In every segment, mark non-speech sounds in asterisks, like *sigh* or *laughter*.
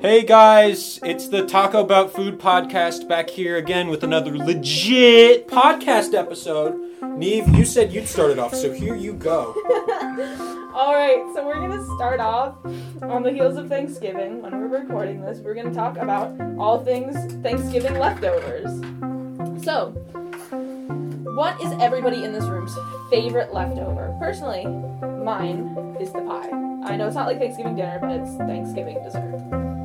Hey guys, it's the Taco About Food podcast back here again with another legit podcast episode. Neve, you said you'd start it off, so here you go. *laughs* All right, so we're gonna start off on the heels of Thanksgiving. When we're recording this, we're gonna talk about all things Thanksgiving leftovers. So, what is everybody in this room's favorite leftover? Personally, mine is the pie. I know it's not like Thanksgiving dinner, but it's Thanksgiving dessert.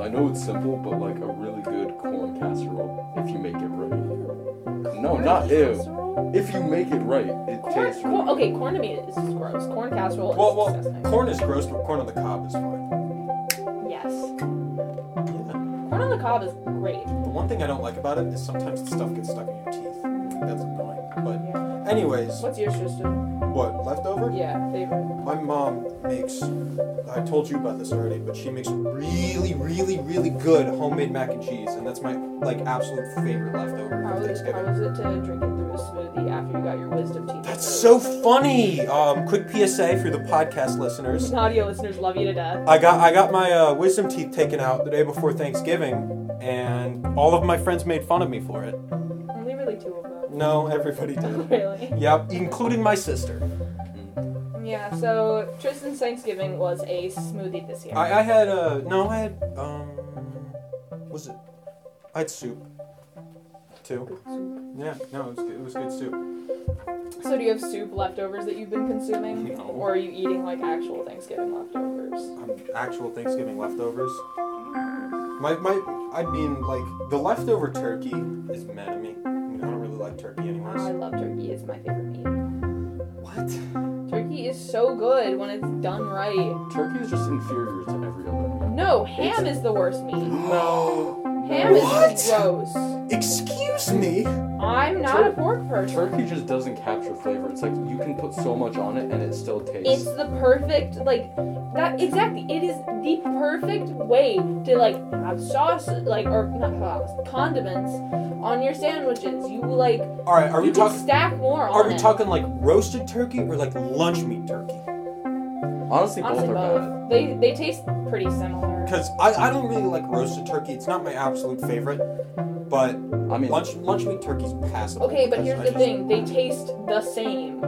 I know it's simple, but like a really good corn casserole if you make it right. No, not ew. If you make it right, it Corn, tastes corn, really okay, corn to me is gross. Corn casserole is Well, well, disgusting. corn is gross, but corn on the cob is fine. yes. Yeah. Corn on the cob is great. The one thing I don't like about it is sometimes the stuff gets stuck in your teeth. That's annoying. But, Yeah. anyways, What's yours, Tristan? what, leftover? Yeah, favorite. My mom makes, I told you about this already, but she makes really, really, really good homemade mac and cheese, and that's my, like, absolute favorite leftover How it, Thanksgiving. how was it to drink it through a smoothie after you got your wisdom teeth? That's so funny. Um, quick PSA for the podcast listeners. Audio listeners love you to death. I got I got my uh, wisdom teeth taken out the day before Thanksgiving, and all of my friends made fun of me for it. Only really two of them. No, everybody did. *laughs* really? Yep, including my sister. Yeah, so Tristan's Thanksgiving was a smoothie this year. I, I had uh no, I had um, was it? I had soup. Too. Yeah, no, it was good, it was good soup. so do you have soup leftovers that you've been consuming? No. Or are you eating like actual Thanksgiving leftovers? Um, actual Thanksgiving leftovers. My my, I mean like the leftover turkey is mad at me. I, mean, I don't really like turkey I love turkey, it's my favorite meat. What? Turkey is so good when it's done right. Turkey is just inferior to every other meat. No, ham is the worst meat. *gasps* No. Ham is What? gross. Excuse me. I'm not a pork person. Turkey just doesn't capture flavor. It's like you can put so much on it and it still tastes. It's the perfect like that exactly. It is the perfect way to like have sauce like or not sauce condiments on your sandwiches. You like All right, are we you can talking? stack more on Are we it. talking like roasted turkey or like lunch meat turkey? Honestly, Honestly, both are bad. both. They they taste pretty similar. Because I, I don't really like roasted turkey. It's not my absolute favorite, but I mean, lunch lunch meat turkey's passable. Okay, but because here's I the just- thing. They taste the same.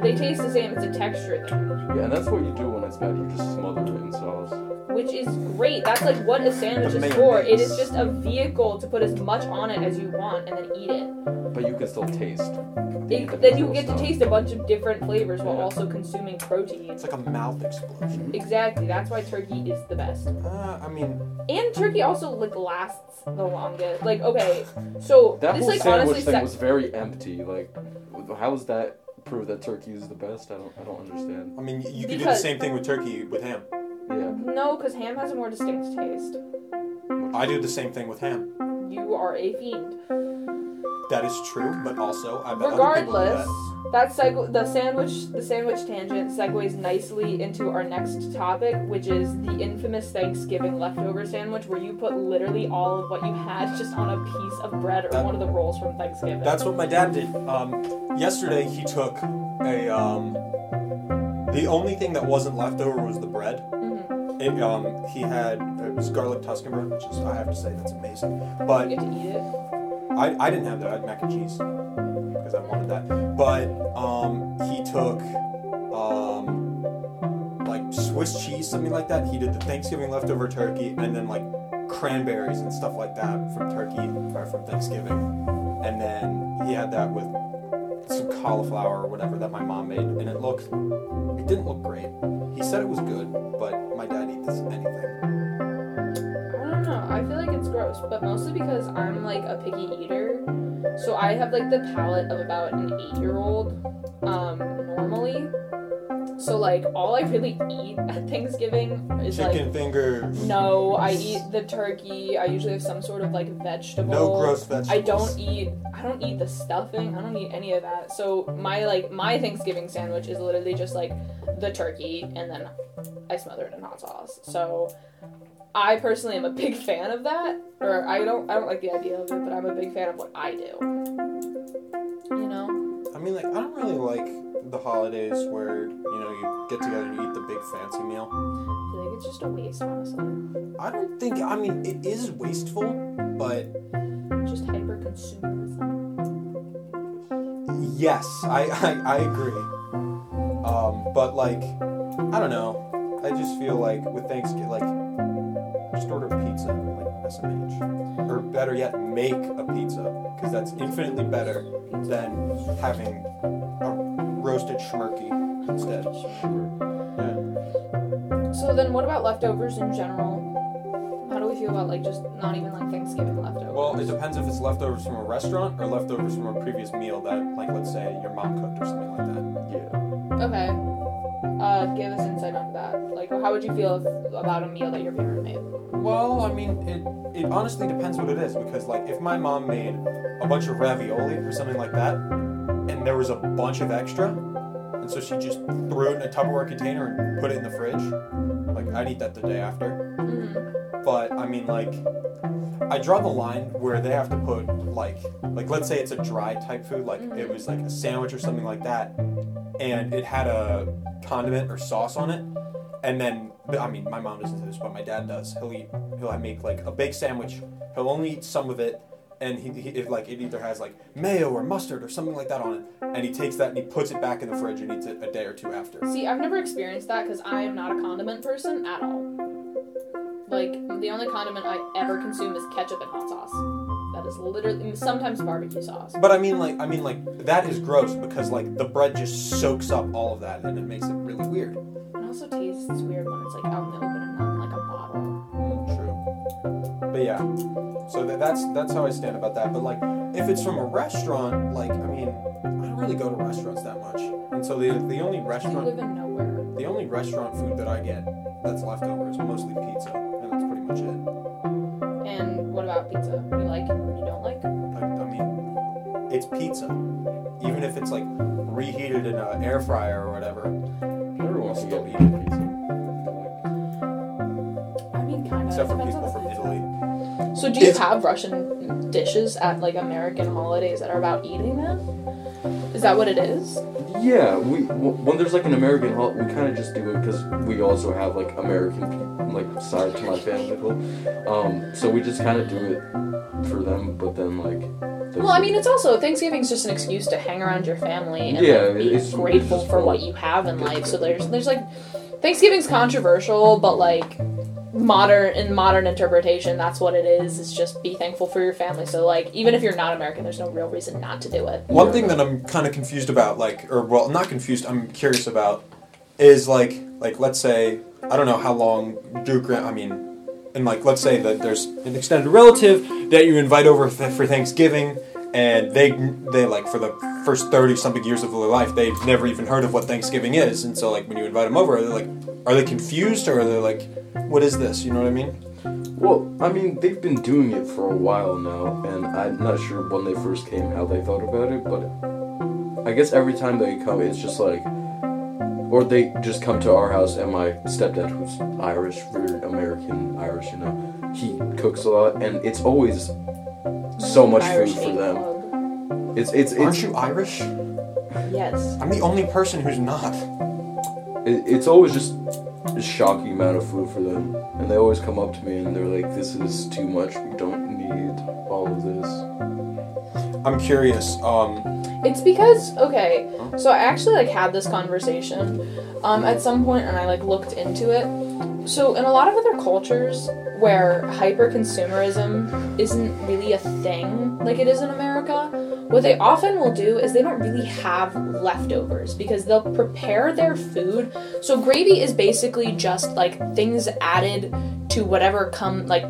They taste the same. It's a texture thing, yeah, and that's what you do when it's bad. You just smother it in sauce. which is great. That's like what a sandwich The is for. It mayonnaise. just a vehicle to put as much on it as you want and then eat it. But you can still taste. the It, then you individual get to stuff. taste a bunch of different flavors while Yeah. also consuming protein. It's like a mouth explosion. Exactly. That's why turkey is the best. Uh, I mean, And turkey also like lasts the longest. Like okay, so That this whole like sandwich honestly thing se- was very empty. Like, how does that prove that turkey is the best? I don't. I don't understand. I mean, you could do the Because- same thing with turkey with ham. Yeah. no, because ham has a more distinct taste. I do the same thing with ham. You are a fiend. That is true, but also I bet other people do Regardless, that. That seg- the sandwich the sandwich tangent segues nicely into our next topic, which is the infamous Thanksgiving leftover sandwich, where you put literally all of what you had just on a piece of bread or That- one of the rolls from Thanksgiving. That's what my dad did. Um, yesterday he took a um, the only thing that wasn't left over was the bread. Mhm. It, um, he had it was garlic Tuscan bread, which is I have to say that's amazing. But You get to eat it. I, I didn't have that. I had mac and cheese because I wanted that. But um, he took um, like Swiss cheese, something like that. He did the Thanksgiving leftover turkey, and then like cranberries and stuff like that from turkey or from Thanksgiving. And then he had that with some cauliflower or whatever that my mom made, and it looked it didn't look great. He said it was good, but my dad eats anything. I don't know. I feel like it's gross, but mostly because I'm like a picky eater. So I have like the palate of about an eight year old um, normally. So like all I really eat at Thanksgiving is Chicken like fingers. no, I eat the turkey. I usually have some sort of like vegetable. No gross vegetables. I don't eat I don't eat the stuffing. I don't eat any of that. So my like my Thanksgiving sandwich is literally just like the turkey and then I smother it in hot sauce. So I personally am a big fan of that. Or I don't I don't like the idea of it, but I'm a big fan of what I do. You know? I mean, like, I don't really like the holidays where, you know, you get together and you eat the big fancy meal. I feel like it's just a waste, honestly. I don't think. I mean, it is wasteful, but Just hyper consumerism. yes, I I, I agree. Um, but like, I don't know. I just feel like with Thanksgiving, like, just order pizza, like SMH, or better yet, make a pizza because that's infinitely better than having a roasted schmirky instead. Yeah. So then, what about leftovers in general? How do we feel about like just not even like Thanksgiving leftovers? Well, it depends if it's leftovers from a restaurant or leftovers from a previous meal that, like, let's say your mom cooked or something like that. Yeah. Okay. Uh, give us insight on that. Like, how would you feel if, about a meal that your parent made? Well, I mean, it it honestly depends what it is because, like, if my mom made a bunch of ravioli or something like that, and there was a bunch of extra, and so she just threw it in a Tupperware container and put it in the fridge, like, I'd eat that the day after. Mm-hmm. But I mean, like, I draw the line where they have to put like, like let's say it's a dry type food, like it was like a sandwich or something like that, and it had a condiment or sauce on it, and then I mean, my mom doesn't do this, but my dad does. He'll eat, he'll make like a big sandwich. He'll only eat some of it, and he, he like it either has like mayo or mustard or something like that on it, and he takes that and he puts it back in the fridge and eats it a day or two after. See, I've never experienced that because I am not a condiment person at all. Like, the only condiment I ever consume is ketchup and hot sauce. That is literally sometimes barbecue sauce. But I mean, like, I mean, like that is gross because like the bread just soaks up all of that and it makes it really weird. It also tastes weird when it's like out in the open and not in like a bottle. Mm, True. But yeah, so tha- that's that's how I stand about that. But like, if it's from a restaurant, like, I mean, I don't really go to restaurants that much, and so the the only You restaurant live in nowhere. the only restaurant food that I get that's left over is mostly pizza, and that's pretty much it. And what about pizza? You like? You don't like? I, I mean, it's pizza, even if it's like reheated in an air fryer or whatever. Everyone can Still get eat pizza. it. I mean, kind of. Except for people from. Italy. So, do you If- have Russian dishes at like American holidays that are about eating them? Is that what it is? Yeah, we when there's like an American holiday, we kind of just do it because we also have like American like side to my family. Um, so we just kind of do it for them, but then like. Well, I mean, it's also Thanksgiving's just an excuse to hang around your family and Yeah, like, be grateful for- what you have in life. So there's there's like Thanksgiving's controversial, but like modern in modern interpretation, that's what it is. Is just be thankful for your family. So like even if you're not American, there's no real reason not to do it. One thing that I'm kind of confused about, like, or well, not confused, I'm curious about, is like, like let's say I don't know how long do grand, I mean, and like let's say that there's an extended relative that you invite over for Thanksgiving, and they they like for the first thirty something years of their life they've never even heard of what Thanksgiving is, and so like when you invite them over, they're they like, are they confused or are they like, what is this? You know what I mean? Well, I mean, they've been doing it for a while now, and I'm not sure when they first came how they thought about it, but I guess every time they come, it's just like, or they just come to our house, and my stepdad, who's Irish, very American Irish, you know, he cooks a lot, and it's always so much Irish food for them. club. It's it's Aren't it's you Irish? Yes. I'm the only person who's not. it, it's always just a shocking amount of food for them, and they always come up to me and they're like, "This is too much. We don't need all of this." I'm curious. Um, It's because okay, so I actually like had this conversation um, at some point, and I like looked into it. So in a lot of other cultures where hyper consumerism isn't really a thing like it is in America, what they often will do is they don't really have leftovers because they'll prepare their food. So gravy is basically just like things added to whatever come like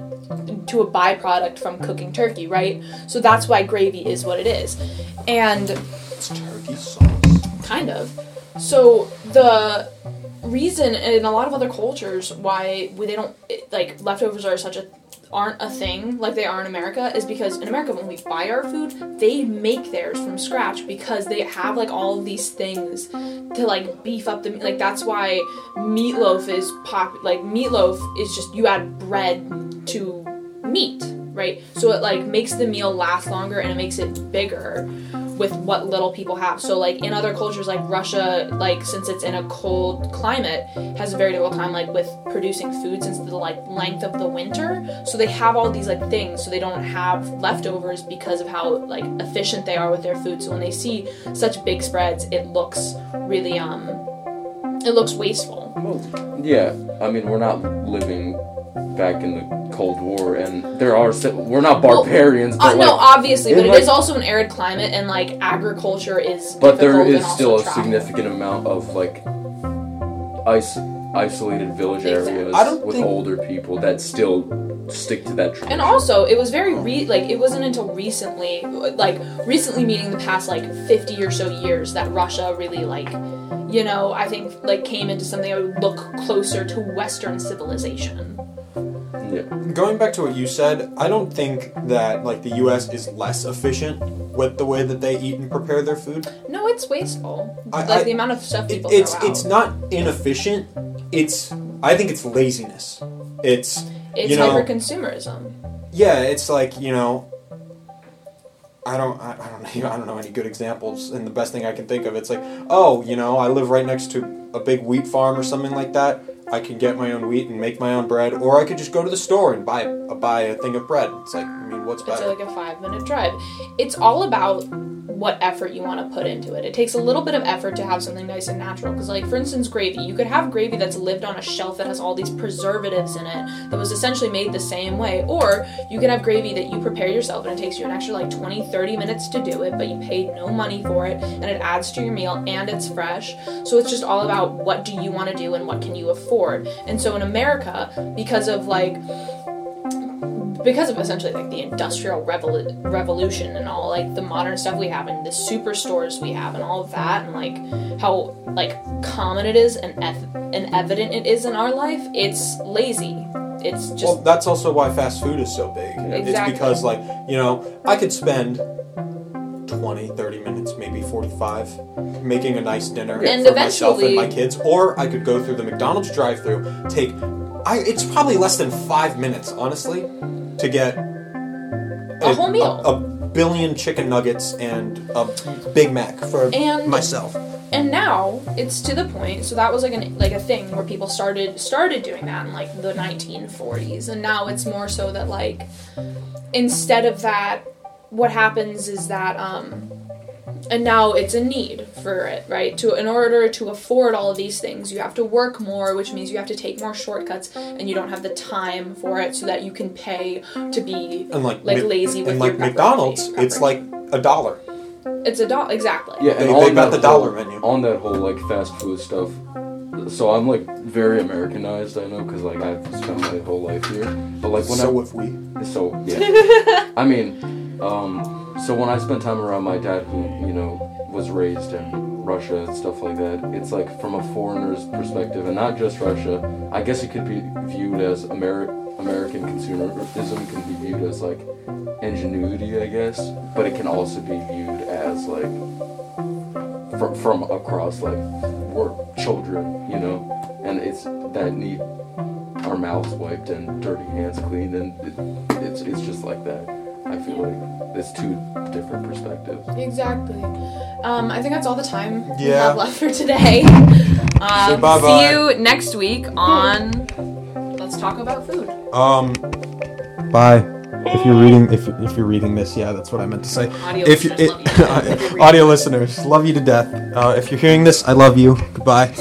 to a byproduct from cooking turkey, right? So that's why gravy is what it is. And it's turkey sauce. kind of. So the reason in a lot of other cultures why they don't like leftovers are such a aren't a thing like they are in America is because in America when we buy our food they make theirs from scratch because they have like all these things to like beef up the like that's why meatloaf is pop like meatloaf is just you add bread to meat right? So it like makes the meal last longer and it makes it bigger with what little people have. So like in other cultures like Russia, like since it's in a cold climate, has a very difficult time like with producing food since the like length of the winter. So they have all these like things so they don't have leftovers because of how like efficient they are with their food. So when they see such big spreads, it looks really um it looks wasteful. Yeah, I mean, we're not living back in the Cold War, and there are we're not barbarians, Uh, but no, like, obviously, but it like- is also an arid climate, and like agriculture is. but there difficult is and also still a travel. significant amount of like ice, isolated village Exactly. areas with think- older people that still stick to that tradition. And also, it was very re- like it wasn't until recently, like recently meaning the past like fifty or so years that Russia really like, you know, I think like came into something that would look closer to Western civilization. Yeah, Going back to what you said, I don't think that like the U.S. is less efficient with the way that they eat and prepare their food. No, it's wasteful. I- like I- the amount of stuff It, people it's it's not inefficient. It's I think it's laziness. It's It's you know- hyper-consumerism. yeah. It's like you know. I don't, I, I don't *laughs* know, I don't know any good examples, and the best thing I can think of, it's like, oh, you know, I live right next to a big wheat farm or something like that. I can get my own wheat and make my own bread, or I could just go to the store and buy a, buy a thing of bread. It's like, I mean, what's better? It's like a five minute drive. It's all about what effort you want to put into it. It takes a little bit of effort to have something nice and natural. Because, like, for instance, gravy. You could have gravy that's lived on a shelf that has all these preservatives in it that was essentially made the same way. Or you can have gravy that you prepare yourself and it takes you an extra like 20, 30 minutes to do it, but you paid no money for it and it adds to your meal and it's fresh. So it's just all about what do you want to do and what can you afford. And so in America, because of like because of essentially like the industrial revol- revolution and all like the modern stuff we have and the superstores we have and all of that and like how like common it is and ev- and evident it is in our life it's lazy it's just Well, that's also why fast food is so big. Exactly. It's because, like, you know, I could spend 20, 30 minutes, maybe 45, making a nice dinner And for myself and my kids, or I could go through the McDonald's drive through, take. I, it's probably less than five minutes, honestly, to get A whole meal. A, a billion chicken nuggets and a Big Mac for And- myself. and now it's to the point so that was like an like a thing where people started started doing that in like the 1940s and now it's more so that like instead of that what happens is that um and now it's a need for it right to in order to afford all of these things you have to work more which means you have to take more shortcuts and you don't have the time for it so that you can pay to be And like, like Mc- lazy with and like your McDonald's, it's like a dollar. it's a dollar exactly yeah, They- and they on got that the dollar whole- menu. on that whole like fast food stuff. So I'm like very Americanized, I know, because like I've spent my whole life here. But like when I so if we. So yeah, *laughs* I mean, um, so when I spend time around my dad, who you know was raised in Russia and stuff like that, it's like from a foreigner's perspective, and not just Russia. I guess it could be viewed as Ameri- American consumerism can be viewed as like ingenuity, I guess, but it can also be viewed as like from from across like we're children, you know, and it's that need our mouths wiped and dirty hands cleaned, and it, it's it's just like that. I feel like it's two different perspectives. Exactly. Um, I think that's all the time we have left for today. *laughs* Um, bye-bye. see you next week on Let's Talk About Food. Um. Bye. If you're reading, if if you're reading this, yeah, that's what I meant to say. Audio if you, listeners love you. If *laughs* you're audio listeners, love you to death. Uh, if you're hearing this, I love you. Goodbye.